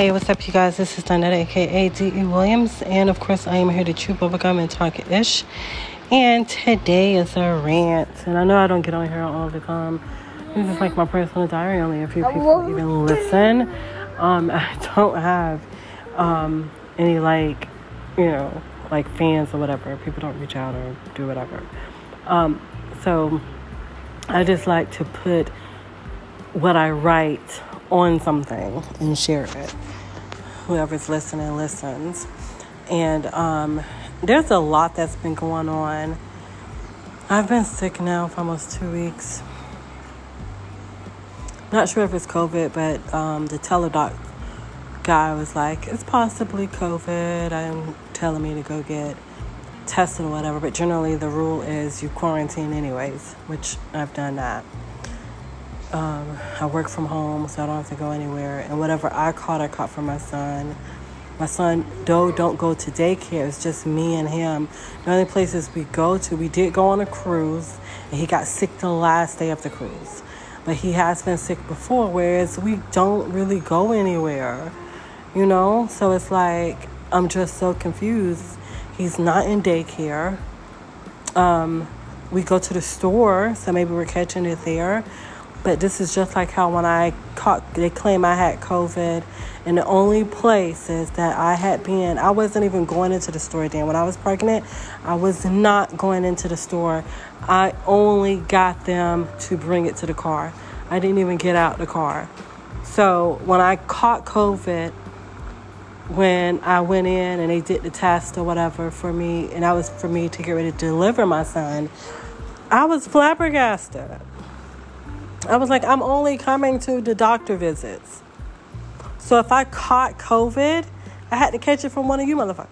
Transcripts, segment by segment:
Hey, what's up, you guys? This is Donetta, aka D.E. Williams, and of course, I am here to chew bubblegum and talk ish. And today is a rant, and I know I don't get on here all the time. This is like my personal diary. Only a few people even listen. Um, I don't have um, any like, you know, like fans or whatever. People don't reach out or do whatever. Um, so I just like to put what I write on something and share it. Whoever's listening listens. And um, there's a lot that's been going on. I've been sick now for almost two weeks. Not sure if it's COVID, but um, the Teladoc guy was like, it's possibly COVID. I'm telling me to go get tested or whatever. But generally, the rule is you quarantine anyways, which I've done that. Um, I work from home, so I don't have to go anywhere. And whatever I caught, I caught from my son. My son, though, don't go to daycare. It's just me and him. The only places we go to, we did go on a cruise, and he got sick the last day of the cruise. But he has been sick before, whereas we don't really go anywhere, you know? So it's like, I'm just so confused. He's not in daycare. Um, we go to the store, so maybe we're catching it there. But this is just like how when I caught, they claim I had COVID, and the only places that I had been, I wasn't even going into the store then. When I was pregnant, I was not going into the store. I only got them to bring it to the car. I didn't even get out the car. So when I caught COVID, when I went in and they did the test or whatever for me, and that was for me to get ready to deliver my son, I was flabbergasted. I was like, I'm only coming to the doctor visits. So if I caught COVID, I had to catch it from one of you motherfuckers.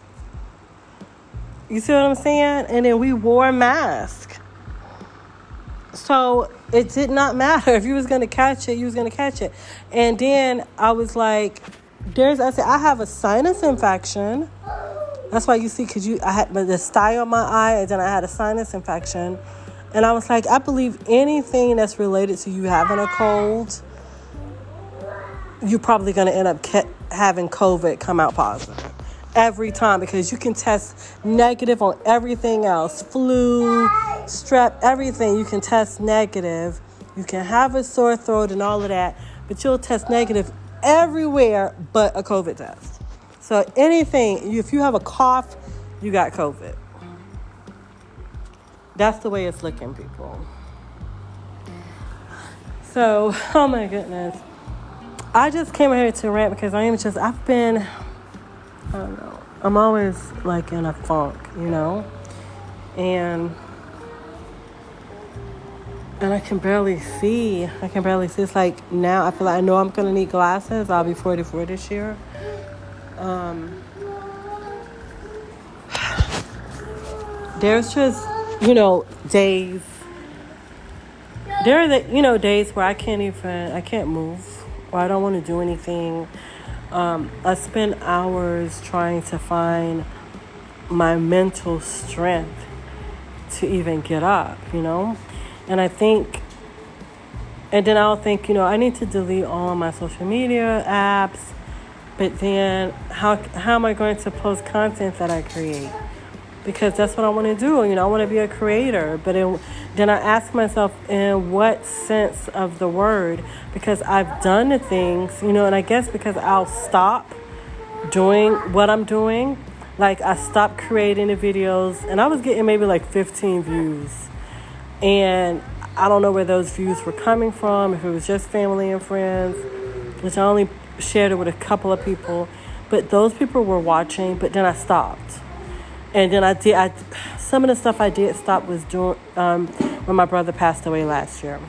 You see what I'm saying? And then we wore a mask. So it did not matter if you was gonna catch it, you was gonna catch it. And then I was like, there's I said I have a sinus infection. That's why you see, cause you I had the sty on my eye, and then I had a sinus infection. And I was like, I believe anything that's related to you having a cold, you're probably going to end up ke- having COVID come out positive every time because you can test negative on everything else flu, strep, everything. You can test negative. You can have a sore throat and all of that, but you'll test negative everywhere but a COVID test. So anything, if you have a cough, you got COVID. That's the way it's looking, people. So, oh my goodness. I just came here to rant because I am just, I've been, I don't know, I'm always like in a funk, you know? And, and I can barely see. I can barely see. It's like now I feel like I know I'm to need glasses. I'll be 44 this year. Um, there's just you know, days. There are the you know days where I can't even I can't move or I don't want to do anything. Um, I spend hours trying to find my mental strength to even get up, you know, and I think, and then I'll think, you know, I need to delete all my social media apps, but then how how am I going to post content that I create? Because that's what I want to do. You know, I want to be a creator. But in, then I ask myself, in what sense of the word? Because I've done the things, you know, and I guess because I'll stop doing what I'm doing. Like I stopped creating the videos, and I was getting maybe like 15 views, and I don't know where those views were coming from. If it was just family and friends, which I only shared it with a couple of people, but those people were watching. But then I stopped and then I did. I some of the stuff I did stop was doing um, when my brother passed away last year,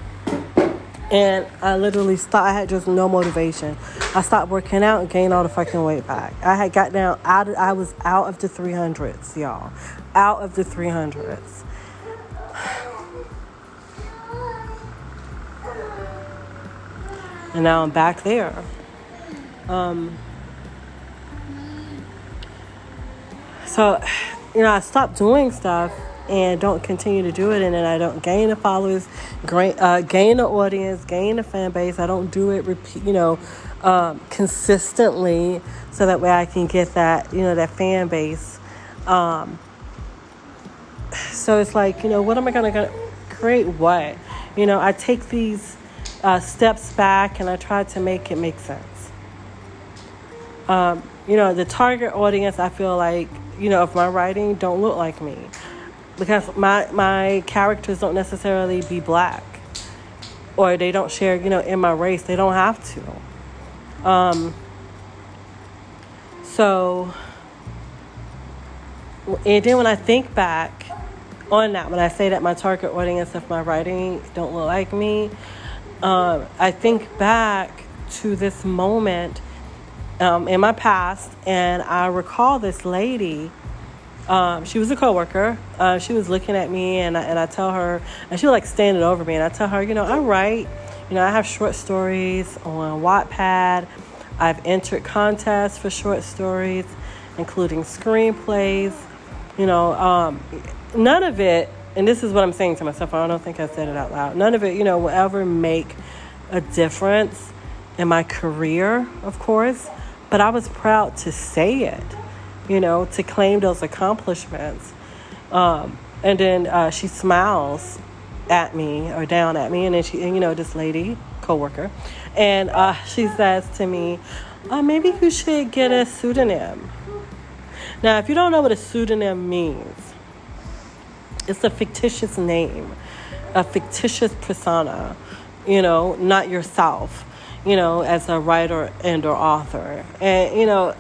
and I literally stopped. I had just no motivation. I stopped working out and gained all the fucking weight back. I had got down out. Of, I was out of the three hundreds, y'all, out of the three hundreds. And now I'm back there. Um, so, you know, I stop doing stuff and don't continue to do it, and then I don't gain the followers, gain, uh, gain the audience, gain the fan base. I don't do it, repeat, you know, um, consistently, so that way I can get that, you know, that fan base. Um, so it's like, you know, what am I going to create? What? You know, I take these uh, steps back and I try to make it make sense. Um, you know, the target audience, I feel like, you know, of my writing don't look like me because my my characters don't necessarily be black or they don't share, you know, in my race. They don't have to. Um, so, and then when I think back on that, when I say that my target audience of my writing don't look like me, um, I think back to this moment um, in my past, and I recall this lady. Um, she was a coworker. Uh, she was looking at me, and I, and I tell her, and she was like standing over me, and I tell her, you know, I write, you know, I have short stories on Wattpad. I've entered contests for short stories, including screenplays. You know, um, none of it, and this is what I'm saying to myself. I don't think I said it out loud. None of it, you know, will ever make a difference in my career, of course. But I was proud to say it, you know, to claim those accomplishments. Um, and then uh, she smiles at me or down at me, and then she, and, you know, this lady, coworker, and uh, she says to me, uh, "Maybe you should get a pseudonym." Now, if you don't know what a pseudonym means, it's a fictitious name, a fictitious persona, you know, not yourself you know, as a writer and or author. And, you know,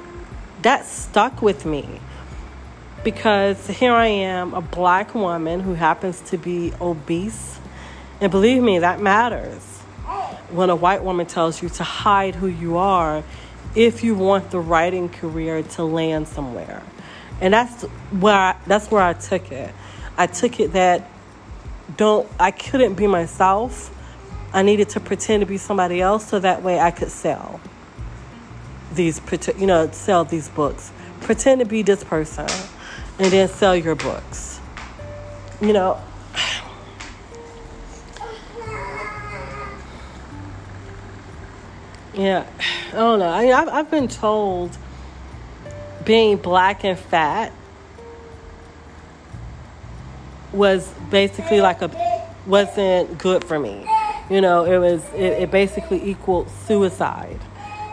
that stuck with me because here I am, a black woman who happens to be obese. And believe me, that matters when a white woman tells you to hide who you are if you want the writing career to land somewhere. And that's where I, that's where I took it. I took it that don't I couldn't be myself I needed to pretend to be somebody else so that way I could sell these, you know, sell these books. Pretend to be this person and then sell your books. You know, yeah, I don't know. I mean, I've, I've been told being black and fat was basically like a wasn't good for me you know, it was it, it basically equaled suicide,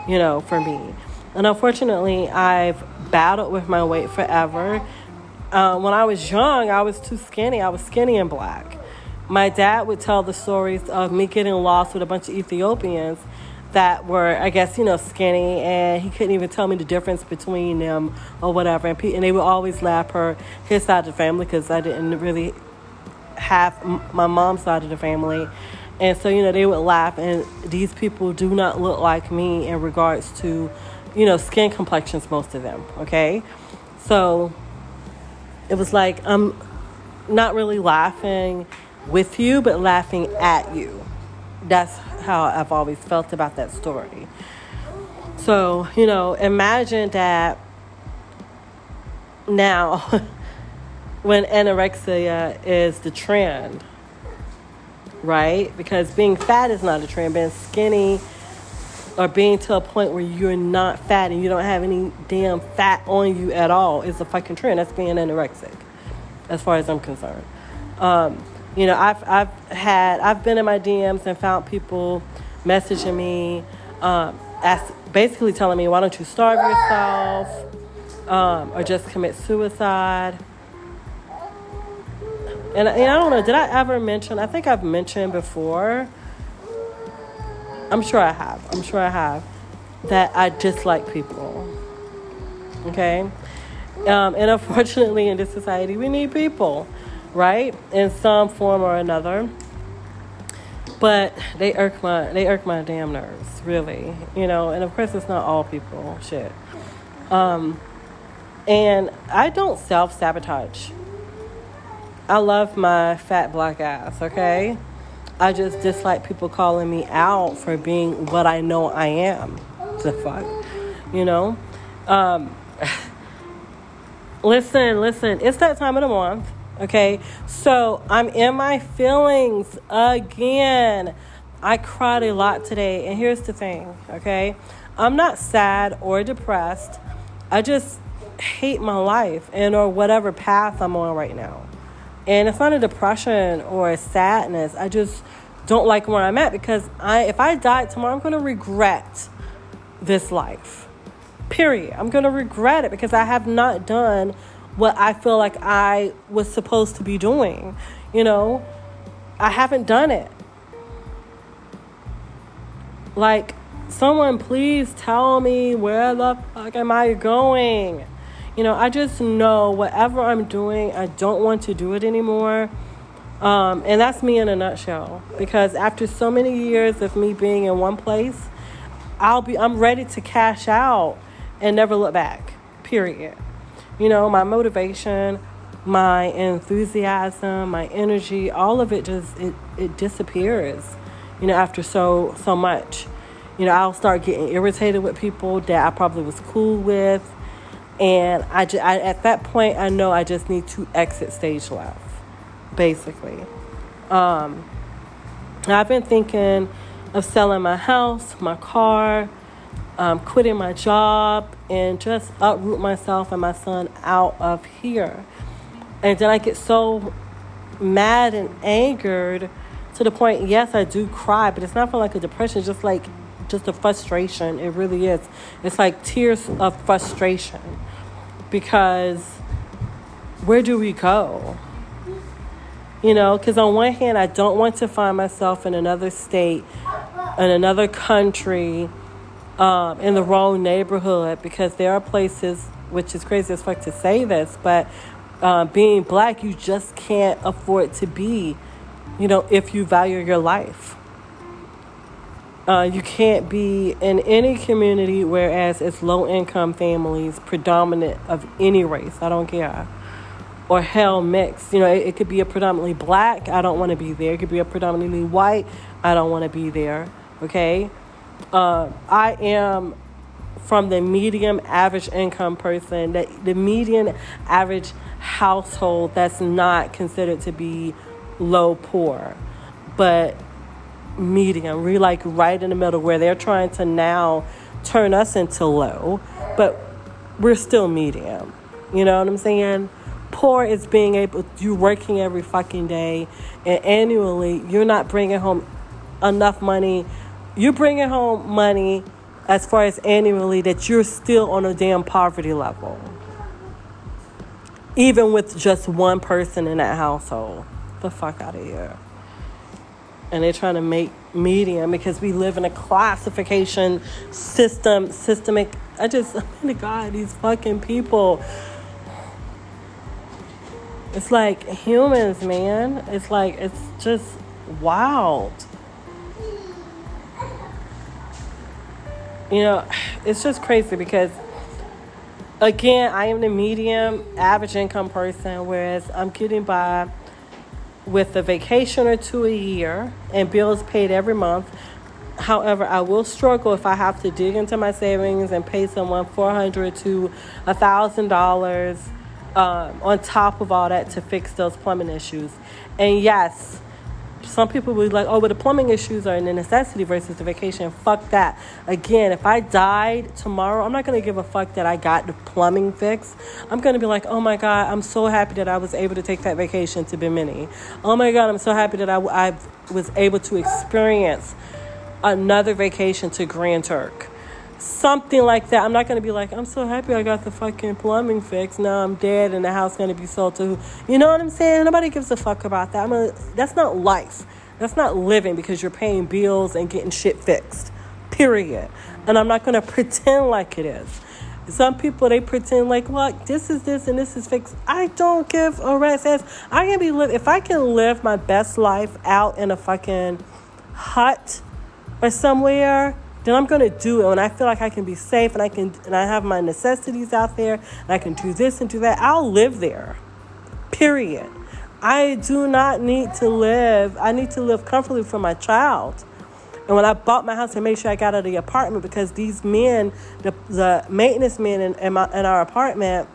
you know, for me. And unfortunately, I've battled with my weight forever. Uh, when I was young, I was too skinny. I was skinny and black. My dad would tell the stories of me getting lost with a bunch of Ethiopians that were, I guess, you know, skinny, and he couldn't even tell me the difference between them or whatever. And, and they would always laugh her his side of the family because I didn't really have my mom's side of the family. And so, you know, they would laugh, and these people do not look like me in regards to, you know, skin complexions, most of them, okay? So it was like I'm not really laughing with you, but laughing at you. That's how I've always felt about that story. So, you know, imagine that now when anorexia is the trend right? Because being fat is not a trend. Being skinny or being to a point where you're not fat and you don't have any damn fat on you at all is a fucking trend. That's being anorexic, as far as I'm concerned. Um, you know, I've I've had I've been in my DMs and found people messaging me, um, ask, basically telling me, "Why don't you starve yourself?" Um, or just commit suicide. And, and I don't know, did I ever mention? I think I've mentioned before. I'm sure I have. I'm sure I have that I dislike people. Okay? Um, and unfortunately, in this society, we need people, right? In some form or another. But they irk my they irk my damn nerves, really. You know, and of course, it's not all people. Shit. Um, and I don't self sabotage I love my fat black ass, okay? I just dislike people calling me out for being what I know I am. The fuck, you know? Um, listen, listen, it's that time of the month. Okay, so I'm in my feelings again. I cried a lot today, and here's the thing, okay? I'm not sad or depressed. I just hate my life and or whatever path I'm on right now. And it's not a depression or a sadness. I just don't like where I'm at because I if I die tomorrow, I'm gonna regret this life. Period. I'm gonna regret it because I have not done what I feel like I was supposed to be doing. You know, I haven't done it. Like, someone please tell me where the fuck am I going? You know, I just know whatever I'm doing, I don't want to do it anymore. Um, and that's me in a nutshell. Because after so many years of me being in one place, I'll be I'm ready to cash out and never look back. Period. You know, my motivation, my enthusiasm, my energy, all of it just it, it disappears, you know, after so so much. You know, I'll start getting irritated with people that I probably was cool with. And I, just, I at that point I know I just need to exit stage left, basically. Um, I've been thinking of selling my house, my car, um, quitting my job, and just uproot myself and my son out of here. And then I get so mad and angered to the point, yes, I do cry, but it's not for like a depression, just like just a frustration. It really is. It's like tears of frustration because where do we go? You know, because on one hand, I don't want to find myself in another state, in another country um, in the wrong neighborhood because there are places, which is crazy as fuck to say this, but uh, being black, you just can't afford to be, you know, if you value your life. Uh, you can't be in any community whereas it's low income families predominant of any race. I don't care. Or hell mixed. You know it, it could be a predominantly black i don't want to be there. It could be a predominantly white i don't want to be there okay? Uh, I am from the medium average income person, that the median average household that's not considered to be low poor, but medium. We're like right in the middle where they're trying to now turn us into low, but we're still medium. You know what I'm saying? Poor is being able, you working every fucking day, and annually you're not bringing home enough money you're bringing home money as far as annually that you're still on a damn poverty level. Even with just one person in that household. The fuck out of here. And they're trying to make medium because we live in a classification system, systemic. I just, oh my God, these fucking people. It's like humans, man. It's like, it's just wild. you know, it's just crazy because, again, I am the medium average income person, whereas I'm getting by with a vacation or two a year and bills paid every month. However, I will struggle if I have to dig into my savings and pay someone four hundred to a thousand dollars um, on top of all that to fix those plumbing issues. And yes, some people will be like, oh, but the plumbing issues are a necessity versus the vacation. Fuck that. Again, if I died tomorrow, I'm not going to give a fuck that I got the plumbing fixed. I'm going to be like, oh my God, I'm so happy that I was able to take that vacation to Bimini. Oh my God, I'm so happy that I, I was able to experience another vacation to Grand Turk something like that. I'm not gonna be like, I'm so happy I got the fucking plumbing fixed. Now I'm dead and the house gonna be sold to you know what I'm saying? Nobody gives a fuck about that. I'm a, that's not life. That's not living because you're paying bills and getting shit fixed. Period. And I'm not gonna pretend like it is. Some people they pretend like, look, this is this and this is fixed. I don't give a rat's ass. I can be live if I can live my best life out in a fucking hut or somewhere then I'm going to do it when I feel like I can be safe and I can and I have my necessities out there and I can do this and do that. I'll live there. Period. I do not need to live. I need to live comfortably for my child. And when I bought my house, I made sure I got out of the apartment because these men, the, the maintenance men in, in, my, in our apartment,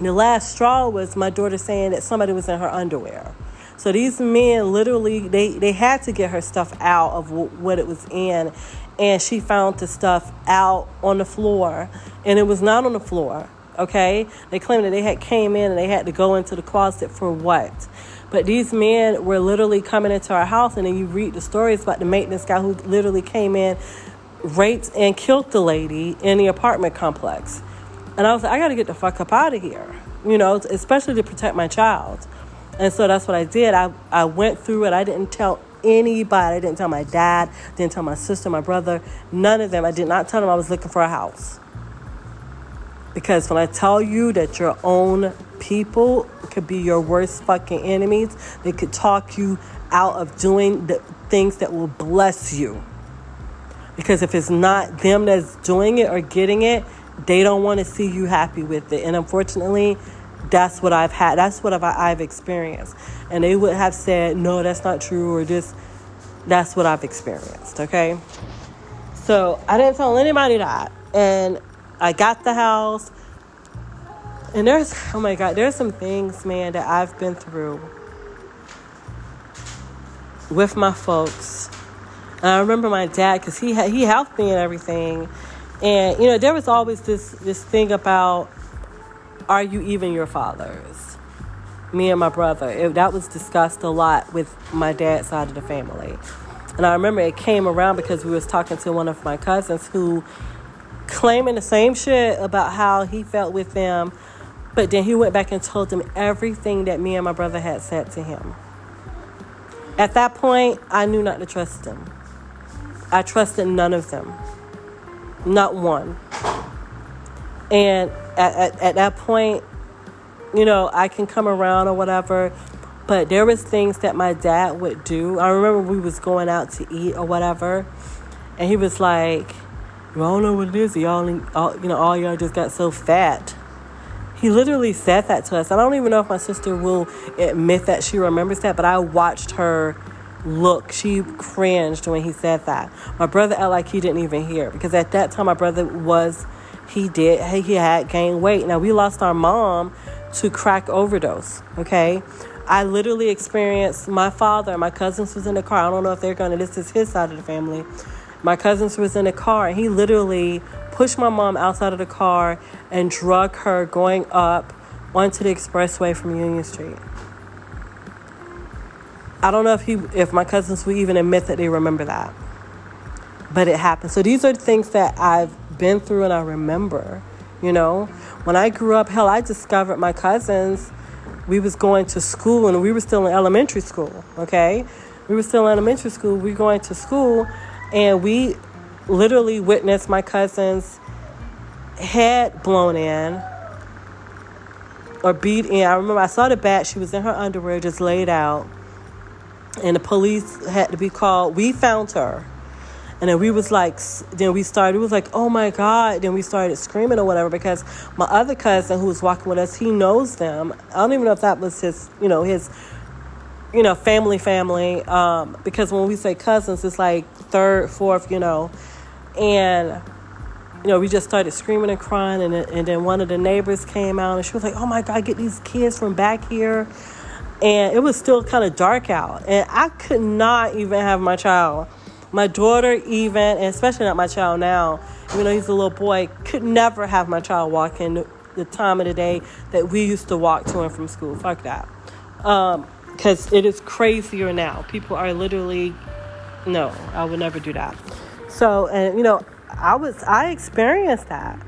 the last straw was my daughter saying that somebody was in her underwear. So these men literally they they had to get her stuff out of w- what it was in, and she found the stuff out on the floor, and it was not on the floor. Okay, they claimed that they had came in and they had to go into the closet for what? But these men were literally coming into our house, and then you read the stories about the maintenance guy who literally came in, raped and killed the lady in the apartment complex. And I was like, I got to get the fuck up out of here, you know, especially to protect my child. And so that's what I did. I, I went through it. I didn't tell anybody. I didn't tell my dad, didn't tell my sister, my brother, none of them. I did not tell them I was looking for a house. Because when I tell you that your own people could be your worst fucking enemies, they could talk you out of doing the things that will bless you. Because if it's not them that's doing it or getting it, they don't want to see you happy with it. And unfortunately, that's what I've had. That's what I've, experienced. And they would have said, no, that's not true, or this. That's what I've experienced, okay? So I didn't tell anybody that. And I got the house. And there's, oh my God, there's some things, man, that I've been through with my folks. And I remember my dad, because he, he helped me and everything. And, you know, there was always this, this thing about, are you even your father's? Me and my brother. It, that was discussed a lot with my dad's side of the family. And I remember it came around because we was talking to one of my cousins who claiming the same shit about how he felt with them, but then he went back and told them everything that me and my brother had said to him. At that point, I knew not to trust them. I trusted none of them. Not one. And at, at, at that point, you know, I can come around or whatever. But there was things that my dad would do. I remember we was going out to eat or whatever, and he was like, "You all know what it is. Y'all, all, you know, all y'all just got so fat." He literally said that to us. I don't even know if my sister will admit that she remembers that, but I watched her look. She cringed when he said that. My brother acted like he didn't even hear because at that time my brother was he did he had gained weight. Now we lost our mom to crack overdose. Okay. I literally experienced my father, my cousins was in the car. I don't know if they're gonna this is his side of the family. My cousins was in the car and he literally pushed my mom outside of the car and drug her going up onto the expressway from Union Street. I don't know if he if my cousins would even admit that they remember that. But it happened. So these are things that I've been through and I remember. You know, when I grew up, hell, I discovered my cousins. We was going to school and we were still in elementary school. Okay, we were still in elementary school. We were going to school, and we literally witnessed my cousin's head blown in or beat in. I remember I saw the bat. She was in her underwear, just laid out, and the police had to be called. We found her and then we was like, then we started, we was like, oh my God. Then we started screaming or whatever because my other cousin who was walking with us, he knows them. I don't even know if that was his, you know, his, you know, family, family. Um, because when we say cousins, it's like third, fourth, you know. And, you know, we just started screaming and crying. And, and then one of the neighbors came out and she was like, oh my God, get these kids from back here. And it was still kind of dark out. And I could not even have my child my daughter, even, and especially not my child now, even though he's a little boy, could never have my child walking the time of the day that we used to walk to and from school. Fuck that. Because um, it is crazier now. People are literally, no, I would never do that. So, and you know, I was, I experienced that.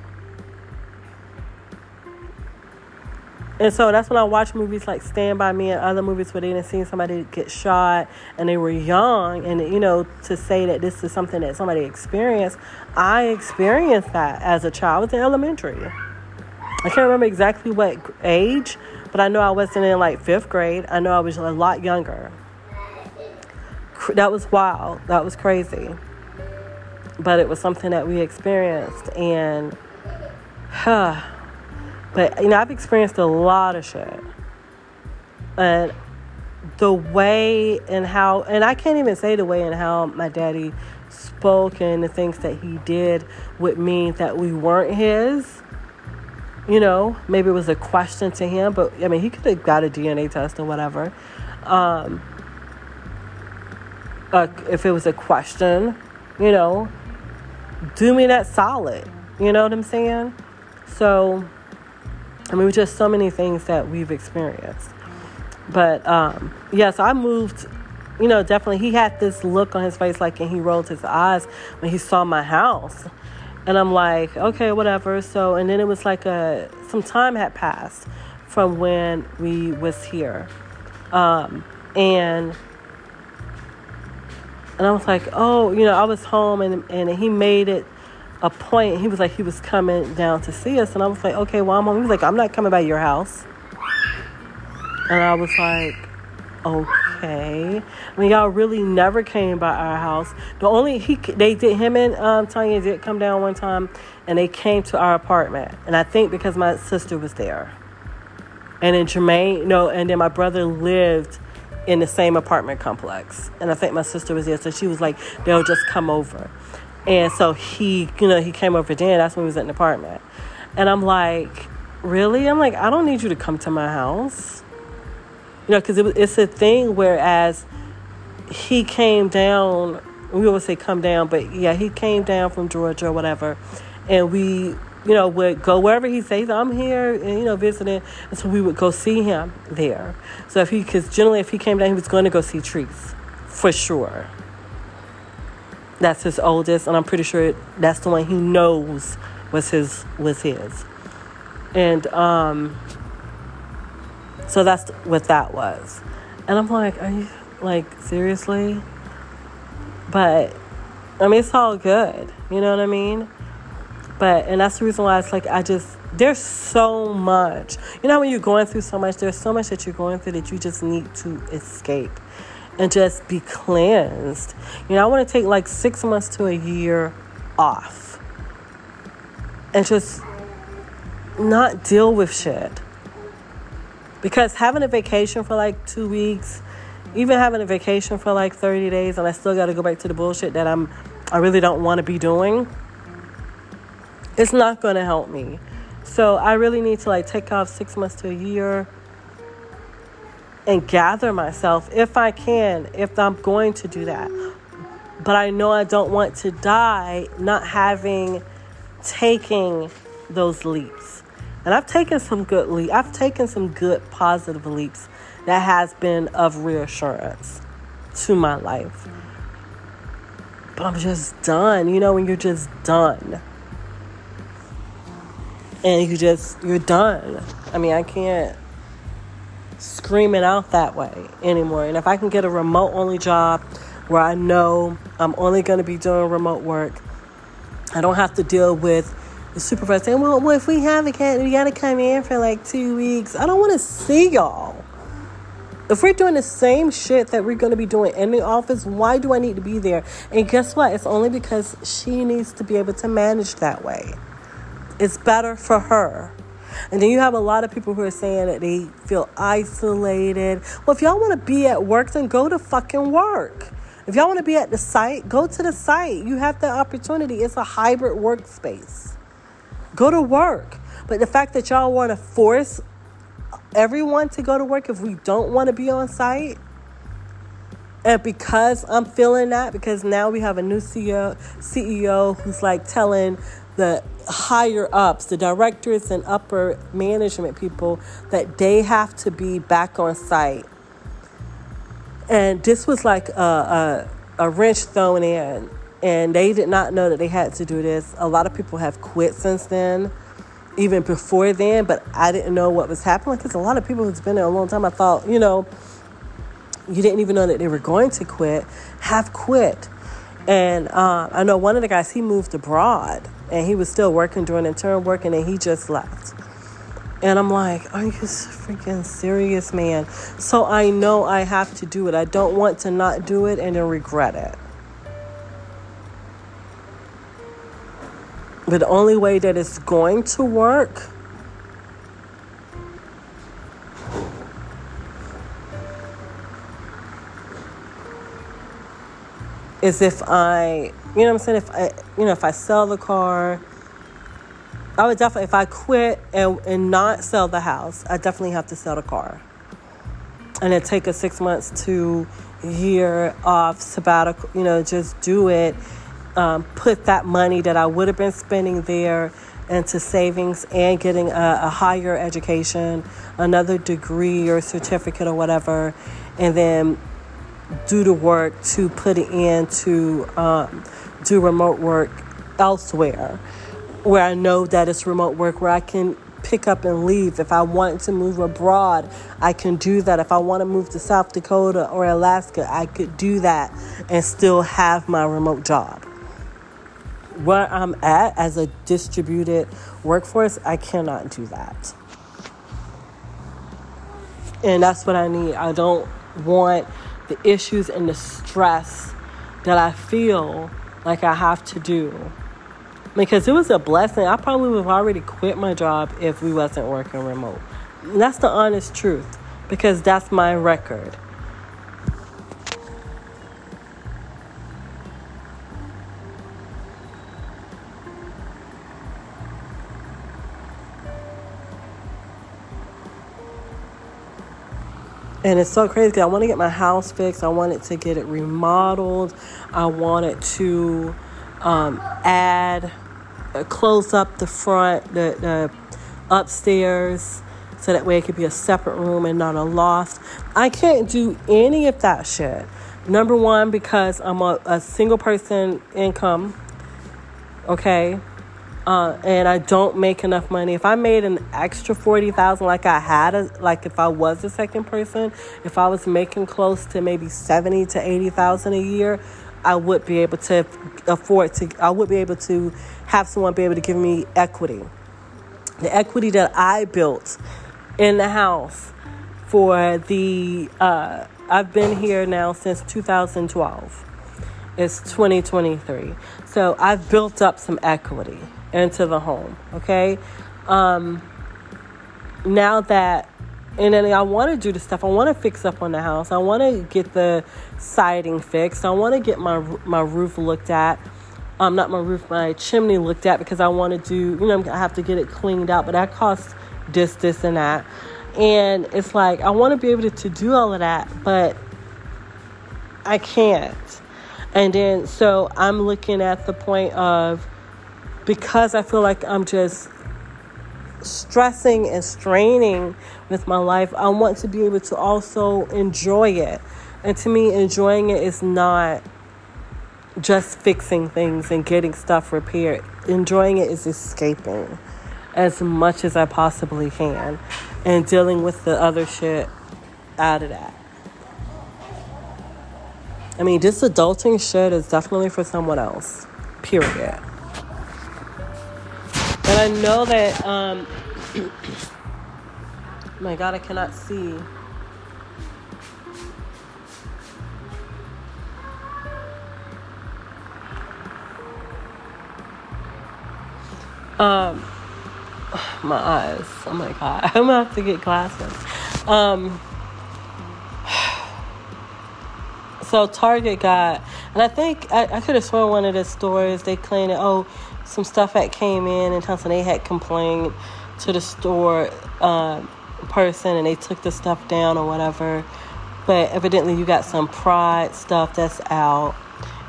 And so that's when I watch movies like Stand By Me and other movies where they didn't see somebody get shot and they were young. And, you know, to say that this is something that somebody experienced, I experienced that as a child. I was in elementary. I can't remember exactly what age, but I know I wasn't in like fifth grade. I know I was a lot younger. That was wild. That was crazy. But it was something that we experienced. And, huh but you know, I've experienced a lot of shit. And the way and how and I can't even say the way and how my daddy spoke and the things that he did would mean that we weren't his. You know, maybe it was a question to him, but I mean, he could have got a DNA test or whatever. Um, uh, if it was a question, you know, do me that solid. You know what I'm saying? So, I mean, just so many things that we've experienced. But um, yes, I moved. You know, definitely, he had this look on his face, like, and he rolled his eyes when he saw my house, and I'm like, okay, whatever. So, and then it was like a some time had passed from when we was here, um, and and I was like, oh, you know, I was home, and and he made it a point. He was like, he was coming down to see us, and I was like, okay, well, I'm home. He was like, I'm not coming by your house. And I was like, okay. I mean, y'all really never came by our house. The only he they did him and um, Tanya did come down one time, and they came to our apartment. And I think because my sister was there, and then Jermaine, no, and then my brother lived in the same apartment complex, and I think my sister was there, so she was like, they'll just come over. And so he, you know, he came over then. That's when we was in the apartment, and I'm like, really? I'm like, I don't need you to come to my house. You know, because it, it's a thing. Whereas he came down, we always say come down, but yeah, he came down from Georgia or whatever, and we, you know, would go wherever he says I'm here, and you know, visiting, and so we would go see him there. So if he, because generally if he came down, he was going to go see Trees, for sure. That's his oldest, and I'm pretty sure that's the one he knows was his was his, and um so that's what that was. And I'm like, are you like seriously? But I mean, it's all good. You know what I mean? But, and that's the reason why it's like, I just, there's so much. You know, when you're going through so much, there's so much that you're going through that you just need to escape and just be cleansed. You know, I want to take like six months to a year off and just not deal with shit. Because having a vacation for like two weeks, even having a vacation for like 30 days, and I still got to go back to the bullshit that I'm, I really don't want to be doing, it's not going to help me. So I really need to like take off six months to a year and gather myself if I can, if I'm going to do that. But I know I don't want to die not having taking those leaps. And I've taken some good leaps. I've taken some good positive leaps that has been of reassurance to my life. But I'm just done. You know, when you're just done. And you just, you're done. I mean, I can't scream it out that way anymore. And if I can get a remote only job where I know I'm only going to be doing remote work, I don't have to deal with the supervisor saying, well, well, if we have a cat, we got to come in for like two weeks. I don't want to see y'all. If we're doing the same shit that we're going to be doing in the office, why do I need to be there? And guess what? It's only because she needs to be able to manage that way. It's better for her. And then you have a lot of people who are saying that they feel isolated. Well, if y'all want to be at work, then go to fucking work. If y'all want to be at the site, go to the site. You have the opportunity. It's a hybrid workspace. Go to work. But the fact that y'all want to force everyone to go to work if we don't want to be on site, and because I'm feeling that, because now we have a new CEO, CEO who's like telling the higher ups, the directors and upper management people, that they have to be back on site. And this was like a, a, a wrench thrown in and they did not know that they had to do this. A lot of people have quit since then, even before then, but I didn't know what was happening because a lot of people who's been there a long time, I thought, you know, you didn't even know that they were going to quit, have quit. And uh, I know one of the guys, he moved abroad and he was still working during intern work and then he just left. And I'm like, are you freaking serious, man? So I know I have to do it. I don't want to not do it and then regret it. But the only way that it's going to work is if I, you know what I'm saying, if I, you know, if I sell the car I would definitely, if I quit and, and not sell the house, I definitely have to sell the car. And it take a six months to year off sabbatical, you know, just do it. Um, put that money that I would have been spending there into savings and getting a, a higher education, another degree or certificate or whatever, and then do the work to put it in to um, do remote work elsewhere where I know that it's remote work where I can pick up and leave. If I want to move abroad, I can do that. If I want to move to South Dakota or Alaska, I could do that and still have my remote job. Where I'm at as a distributed workforce, I cannot do that. And that's what I need. I don't want the issues and the stress that I feel like I have to do. Because it was a blessing. I probably would have already quit my job if we wasn't working remote. And that's the honest truth. Because that's my record. And it's so crazy because I want to get my house fixed. I wanted to get it remodeled. I wanted to um, add, uh, close up the front, the, the upstairs, so that way it could be a separate room and not a loft. I can't do any of that shit. Number one, because I'm a, a single person income. Okay uh, and I don't make enough money. If I made an extra forty thousand, like I had, a, like if I was a second person, if I was making close to maybe seventy to eighty thousand a year, I would be able to afford to. I would be able to have someone be able to give me equity, the equity that I built in the house for the. Uh, I've been here now since 2012. It's 2023. So I've built up some equity into the home. Okay. Um, now that and then I want to do the stuff. I want to fix up on the house. I want to get the siding fixed. I want to get my my roof looked at. Um, not my roof, my chimney looked at because I want to do. You know, I have to get it cleaned out, but that costs this, this, and that. And it's like I want to be able to, to do all of that, but I can't. And then so I'm looking at the point of because I feel like I'm just stressing and straining with my life, I want to be able to also enjoy it. And to me, enjoying it is not just fixing things and getting stuff repaired. Enjoying it is escaping as much as I possibly can and dealing with the other shit out of that. I mean, this adulting shit is definitely for someone else. Period. And I know that, um, my God, I cannot see. Um, my eyes. Oh my God, I'm gonna have to get glasses. Um, so Target got, and I think I, I could have sworn one of the stores they claimed it. Oh, some stuff that came in and Thompson they had complained to the store uh, person and they took the stuff down or whatever. But evidently you got some pride stuff that's out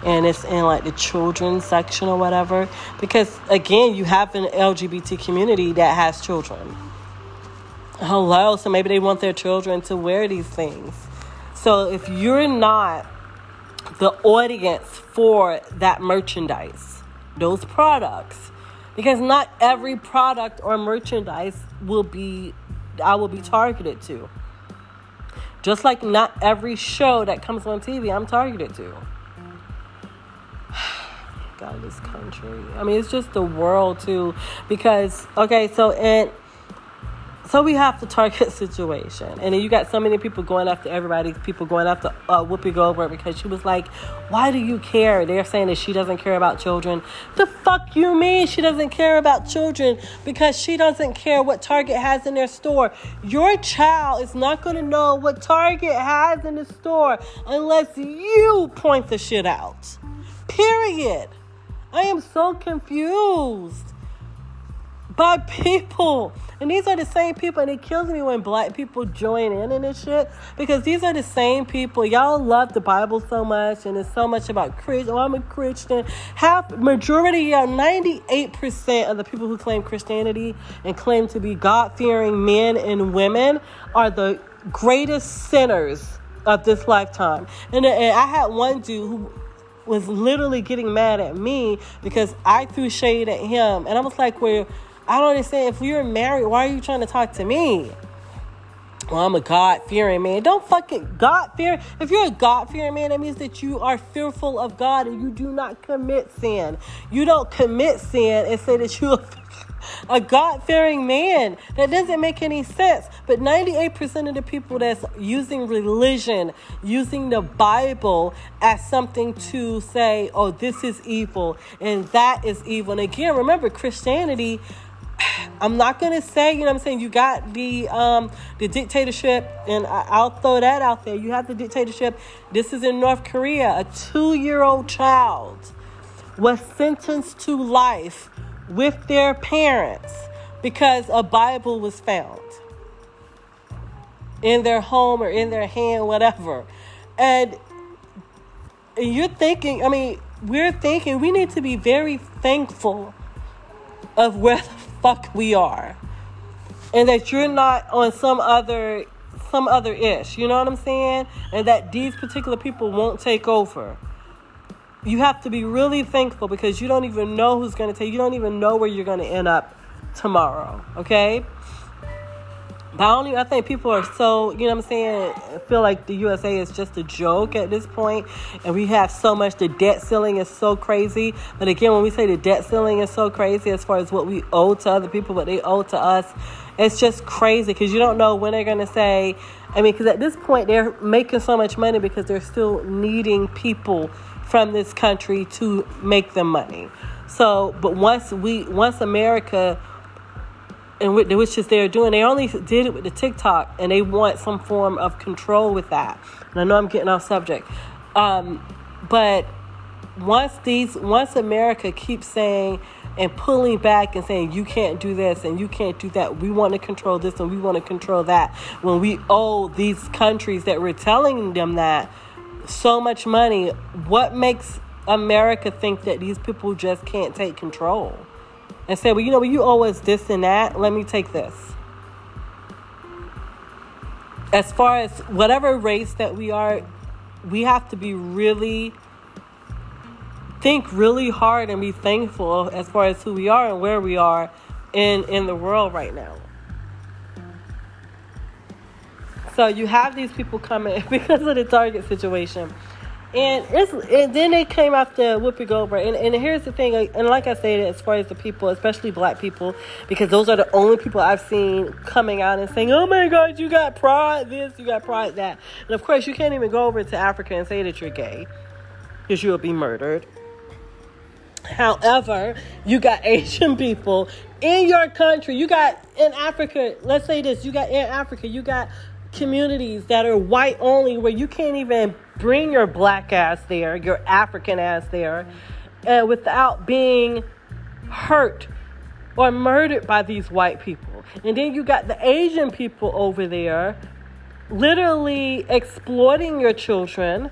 and it's in like the children's section or whatever. Because again, you have an LGBT community that has children. Hello, so maybe they want their children to wear these things. So if you're not the audience for that merchandise, those products because not every product or merchandise will be I will be targeted to. Just like not every show that comes on TV I'm targeted to. God, this country. I mean, it's just the world too. Because okay, so in so we have the target situation, and then you got so many people going after everybody. People going after uh, Whoopi Goldberg because she was like, "Why do you care?" They're saying that she doesn't care about children. The fuck you mean she doesn't care about children because she doesn't care what Target has in their store? Your child is not going to know what Target has in the store unless you point the shit out. Period. I am so confused by people. And these are the same people, and it kills me when black people join in in this shit because these are the same people. Y'all love the Bible so much, and it's so much about Christian. Oh, I'm a Christian. Half, majority, yeah, 98% of the people who claim Christianity and claim to be God fearing men and women are the greatest sinners of this lifetime. And, uh, and I had one dude who was literally getting mad at me because I threw shade at him. And I was like, well, I don't understand. If you're married, why are you trying to talk to me? Well, I'm a God fearing man. Don't fucking God fear. If you're a God fearing man, that means that you are fearful of God and you do not commit sin. You don't commit sin and say that you're a God fearing man. That doesn't make any sense. But 98% of the people that's using religion, using the Bible as something to say, oh, this is evil and that is evil. And again, remember, Christianity I'm not gonna say, you know what I'm saying, you got the um the dictatorship, and I, will throw that out there. You have the dictatorship. This is in North Korea. A two-year-old child was sentenced to life with their parents because a Bible was found in their home or in their hand, whatever. And you're thinking, I mean, we're thinking we need to be very thankful of where fuck we are. And that you're not on some other some other ish. You know what I'm saying? And that these particular people won't take over. You have to be really thankful because you don't even know who's going to take. You don't even know where you're going to end up tomorrow. Okay? But I, only, I think people are so, you know what I'm saying, feel like the USA is just a joke at this point, And we have so much, the debt ceiling is so crazy. But again, when we say the debt ceiling is so crazy as far as what we owe to other people, what they owe to us, it's just crazy because you don't know when they're going to say, I mean, because at this point they're making so much money because they're still needing people from this country to make them money. So, but once we, once America and which is they're doing. They only did it with the TikTok, and they want some form of control with that. And I know I'm getting off subject, um, but once these, once America keeps saying and pulling back and saying you can't do this and you can't do that, we want to control this and we want to control that. When we owe these countries that we're telling them that so much money, what makes America think that these people just can't take control? And say, well, you know, well, you owe us this and that. Let me take this. As far as whatever race that we are, we have to be really, think really hard and be thankful as far as who we are and where we are in, in the world right now. So you have these people coming because of the Target situation and it's and then they came after Whoopi Goldberg. And, and here's the thing, and like I said, as far as the people, especially black people, because those are the only people I've seen coming out and saying, "Oh my God, you got pride this, you got pride that." And of course, you can't even go over to Africa and say that you're gay, because you'll be murdered. However, you got Asian people in your country. You got in Africa. Let's say this: you got in Africa. You got communities that are white only, where you can't even bring your black ass there, your African ass there, uh, without being hurt or murdered by these white people. And then you got the Asian people over there literally exploiting your children,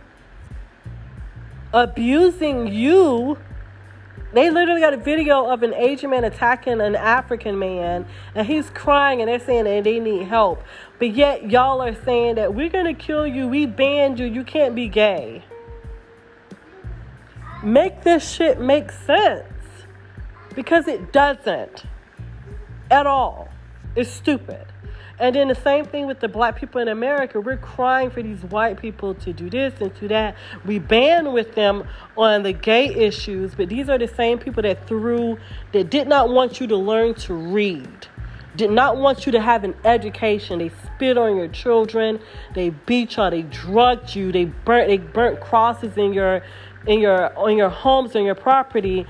abusing you they literally got a video of an Asian man attacking an African man, and he's crying, and they're saying that they need help. But yet, y'all are saying that we're going to kill you, we banned you, you can't be gay. Make this shit make sense. Because it doesn't at all. It's stupid. And then the same thing with the black people in America. We're crying for these white people to do this and do that. We ban with them on the gay issues, but these are the same people that threw, that did not want you to learn to read, did not want you to have an education. They spit on your children, they beat you, they drugged you, they burnt, they burnt crosses in your, in your, on your homes, on your property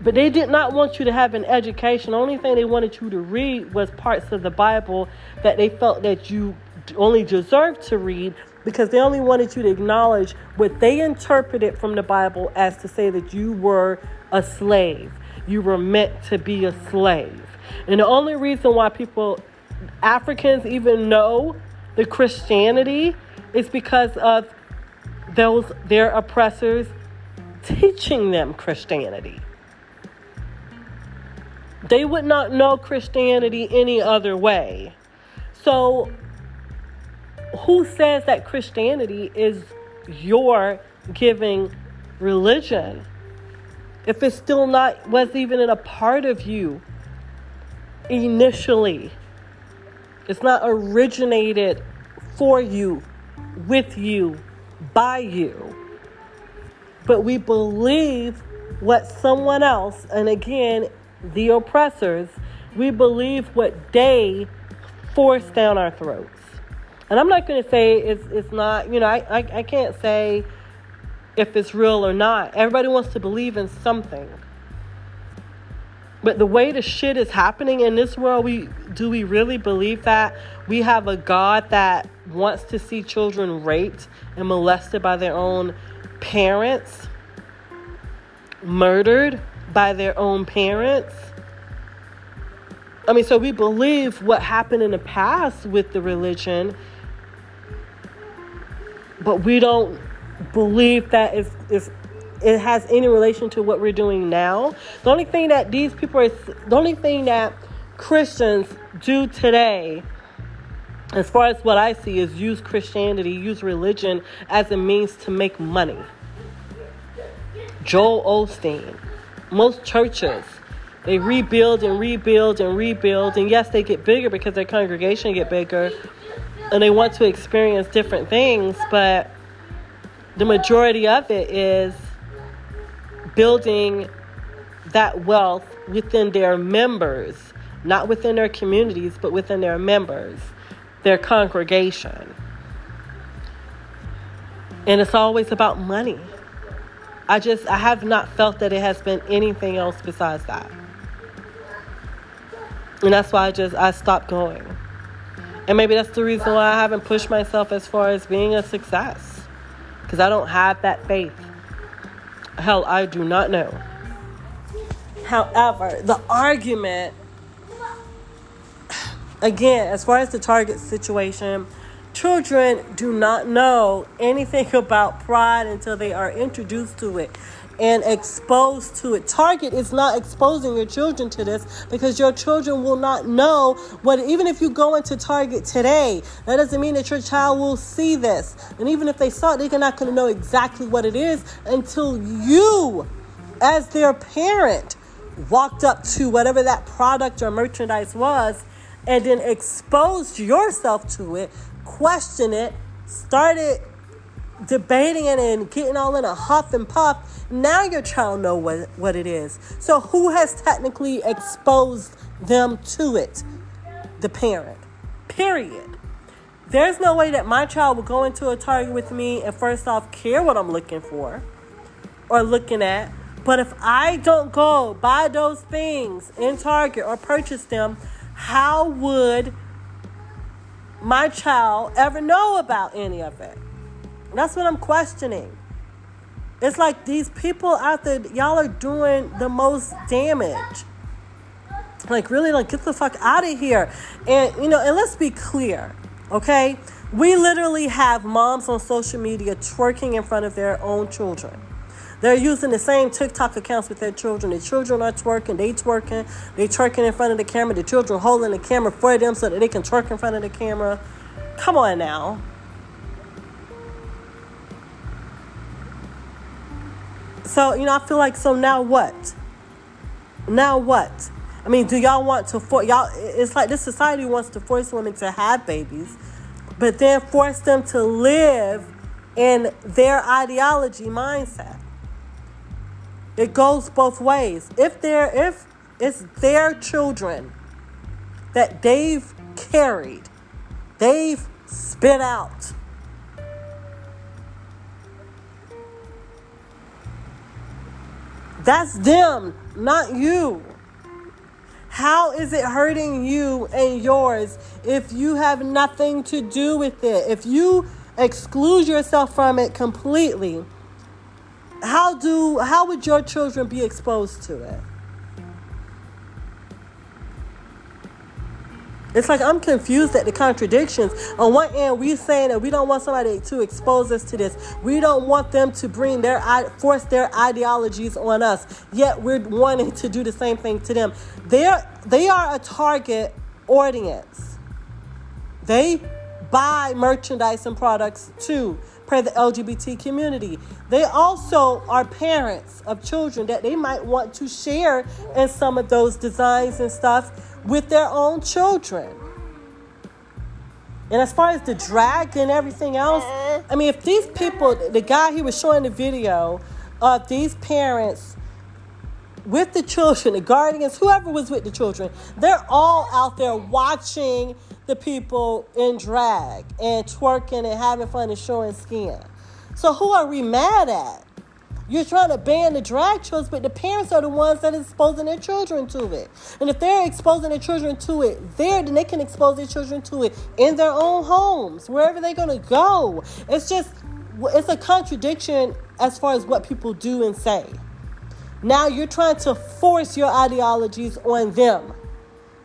but they did not want you to have an education. The only thing they wanted you to read was parts of the Bible that they felt that you only deserved to read because they only wanted you to acknowledge what they interpreted from the Bible as to say that you were a slave. you were meant to be a slave. And the only reason why people, Africans, even know the Christianity is because of those their oppressors teaching them Christianity. They would not know Christianity any other way. So, who says that Christianity is your giving religion? If it's still not, was even in a part of you initially, it's not originated for you, with you, by you. But we believe what someone else, and again, the oppressors, we believe what they force down our throats. And I'm not going to say it's, it's not, you know, I, I, I can't say if it's real or not. Everybody wants to believe in something. But the way the shit is happening in this world, we do we really believe that we have a God that wants to see children raped and molested by their own parents, murdered by their own parents? I mean, so we believe what happened in the past with the religion, but we don't believe that if, if it has any relation to what we're doing now. The only thing that these people are, the only thing that Christians do today, as far as what I see, is use Christianity, use religion as a means to make money. Joel Osteen, most churches, they rebuild and rebuild and rebuild, and yes, they get bigger because their congregation get bigger, and they want to experience different things, but the majority of it is building that wealth within their members, not within their communities, but within their members, their congregation. And it's always about money. I just, I have not felt that it has been anything else besides that. And that's why I just, I stopped going. And maybe that's the reason why I haven't pushed myself as far as being a success. Because I don't have that faith. Hell, I do not know. However, the argument, again, as far as the target situation, children do not know anything about pride until they are introduced to it and exposed to it. Target is not exposing your children to this because your children will not know what, even if you go into Target today, that doesn't mean that your child will see this. And even if they saw it, they're not going to know exactly what it is until you, as their parent, walked up to whatever that product or merchandise was and then exposed yourself to it, question it, started debating it and getting all in a huff and puff, now your child know what, what it is. So who has technically exposed them to it? The parent. Period. There's no way that my child will go into a Target with me and first off care what I'm looking for or looking at. But if I don't go buy those things in Target or purchase them, how would my child ever know about any of it? That's what I'm questioning. It's like these people out there, y'all are doing the most damage. Like, really, like, get the fuck out of here. And, you know, and let's be clear, okay? We literally have moms on social media twerking in front of their own children. They're using the same TikTok accounts with their children. The children are twerking, they twerking, they twerking in front of the camera. The children holding the camera for them so that they can twerk in front of the camera. Come on now. So, you know, I feel like, so now what? Now what? I mean, do y'all want to force y'all? It's like this society wants to force women to have babies, but then force them to live in their ideology mindset. It goes both ways. If they're if it's their children that they've carried, they've spit out That's them, not you. How is it hurting you and yours if you have nothing to do with it? If you exclude yourself from it completely, how do how would your children be exposed to it? It's like I'm confused at the contradictions. On one end, we're saying that we don't want somebody to expose us to this. We don't want them to bring their force their ideologies on us. Yet we're wanting to do the same thing to them. They're they are a target audience. They buy merchandise and products too per the LGBT community. They also are parents of children that they might want to share in some of those designs and stuff with their own children. And as far as the drag and everything else, uh-huh. I mean, if these people, the guy he was showing the video of these parents with the children, the guardians, whoever was with the children, they're all out there watching the people in drag and twerking and having fun and showing skin. So who are we mad at? You're trying to ban the drag shows, but the parents are the ones that are exposing their children to it. And if they're exposing their children to it there, then they can expose their children to it in their own homes, wherever they're going to go. It's just, it's a contradiction as far as what people do and say. Now you're trying to force your ideologies on them,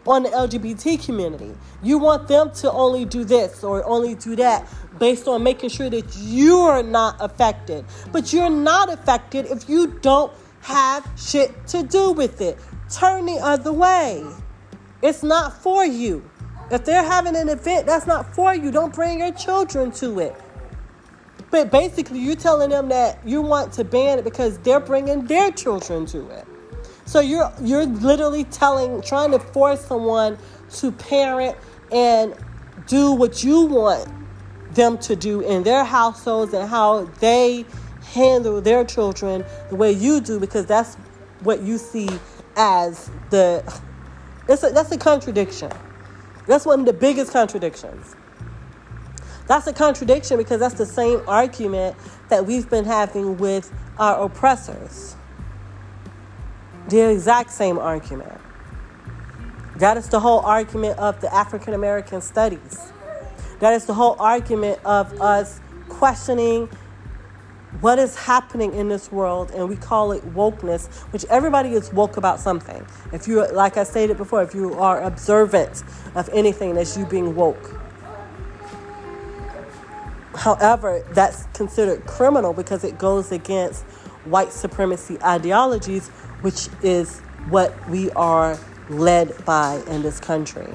on the LGBT community. You want them to only do this or only do that based on making sure that you're not affected. But you're not affected if you don't have shit to do with it. Turn the other way. It's not for you. If they're having an event that's not for you, don't bring your children to it. But basically, you're telling them that you want to ban it because they're bringing their children to it. So you're you're literally telling, trying to force someone to parent and do what you want them to do in their households and how they handle their children the way you do because that's what you see as the it's a, that's a contradiction. That's one of the biggest contradictions. That's a contradiction because that's the same argument that we've been having with our oppressors. The exact same argument. That is the whole argument of the African American studies. That is the whole argument of us questioning what is happening in this world, and we call it wokeness, which everybody is woke about something. If you, like I stated before, if you are observant of anything, that's you being woke. However, that's considered criminal because it goes against white supremacy ideologies, which is what we are led by in this country.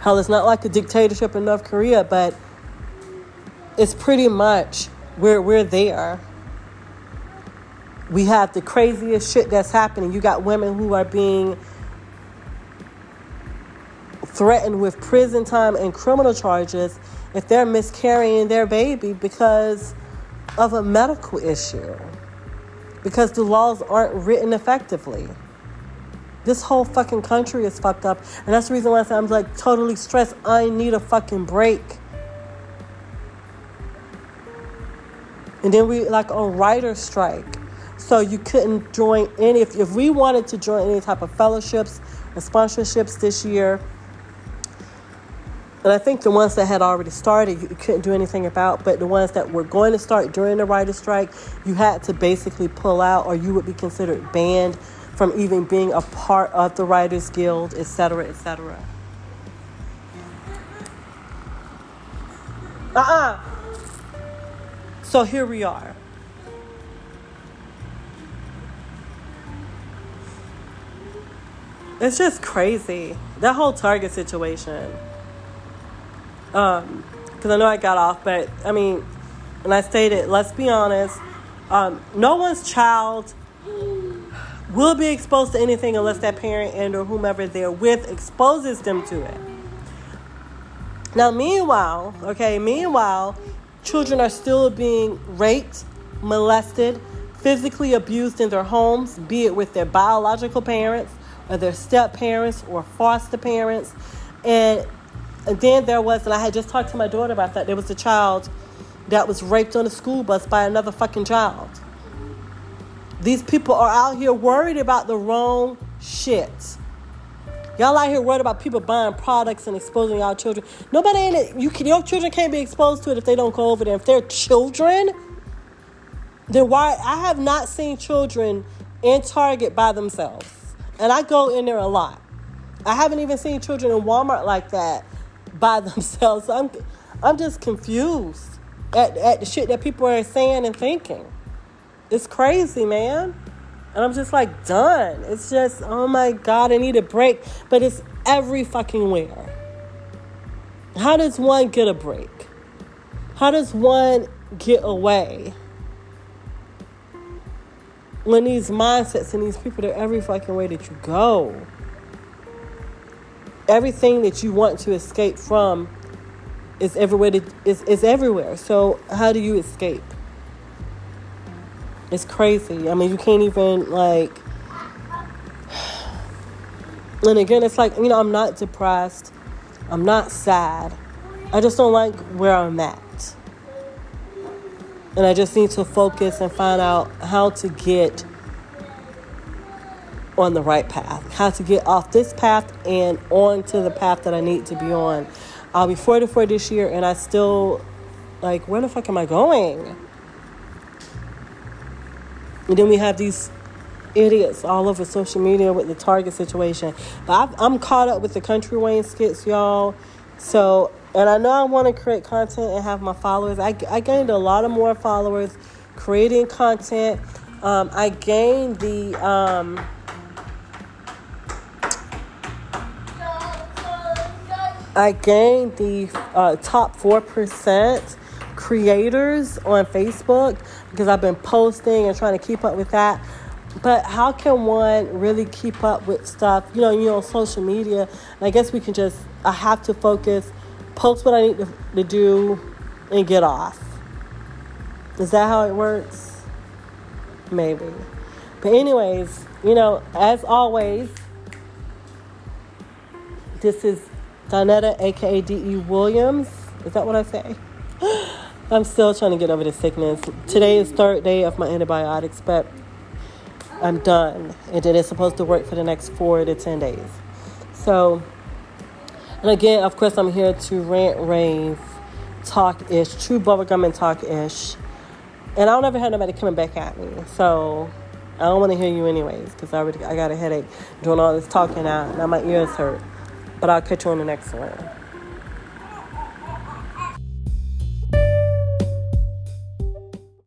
Hell, it's not like a dictatorship in North Korea, but it's pretty much where we're there. We have the craziest shit that's happening. You got women who are being threatened with prison time and criminal charges if they're miscarrying their baby because of a medical issue, because the laws aren't written effectively. This whole fucking country is fucked up. And that's the reason why I am like totally stressed. I need a fucking break. And then we like on writer strike. So you couldn't join any if, if we wanted to join any type of fellowships and sponsorships this year, and I think the ones that had already started, you couldn't do anything about. But the ones that were going to start during the writer's strike, you had to basically pull out, or you would be considered banned from even being a part of the Writers Guild, et cetera, etc., etc. Uh uh So here we are. It's just crazy. That whole Target situation. Um, because I know I got off, but I mean, and I stated, let's be honest, um, no one's child will be exposed to anything unless that parent and or whomever they're with exposes them to it. Now, meanwhile, okay, meanwhile, children are still being raped, molested, physically abused in their homes, be it with their biological parents or their step parents or foster parents. And and then there was, and I had just talked to my daughter about that, there was a child that was raped on a school bus by another fucking child. These people are out here worried about the wrong shit. Y'all out here worried about people buying products and exposing y'all children. Nobody in it. You can, your children can't be exposed to it if they don't go over there. If they're children, then why? I have not seen children in Target by themselves, and I go in there a lot. I haven't even seen children in Walmart like that by themselves. I'm, I'm just confused at, at the shit that people are saying and thinking. It's crazy, man. And I'm just like done. It's just, oh my God, I need a break. But it's every fucking where. How does one get a break? How does one get away? When these mindsets and these people, they're every fucking way that you go. Everything that you want to escape from is everywhere. That, is, is everywhere. So how do you escape? It's crazy. I mean, you can't even like. And again, it's like you know, I'm not depressed. I'm not sad. I just don't like where I'm at. And I just need to focus and find out how to get on the right path, how to get off this path and on to the path that I need to be on. I'll be 44 this year and I still, like, where the fuck am I going? And then we have these idiots all over social media with the Target situation. But i am caught up with the Country Wayne skits, y'all. So, and I know I want to create content and have my followers. I, I gained a lot of more followers creating content. Um, I gained the. Um, I gained the uh, top 4% creators on Facebook because I've been posting and trying to keep up with that. But how can one really keep up with stuff? You know, you know, social media. And I guess we can just. I have to focus, post what I need to, to do, and get off. Is that how it works? Maybe. But anyways, you know, as always, this is Donetta, aka D.E. Williams. Is that what I say? I'm still trying to get over the sickness. Today is third day of my antibiotics, but I'm done. And it's supposed to work for the next four to ten days. So, and again, of course, I'm here to rant, rave, talk ish, true bubblegum and talk ish. And I don't ever have nobody coming back at me. So I don't want to hear you anyways because I already I got a headache doing all this talking out. Now my ears hurt. But I'll catch you on the next one.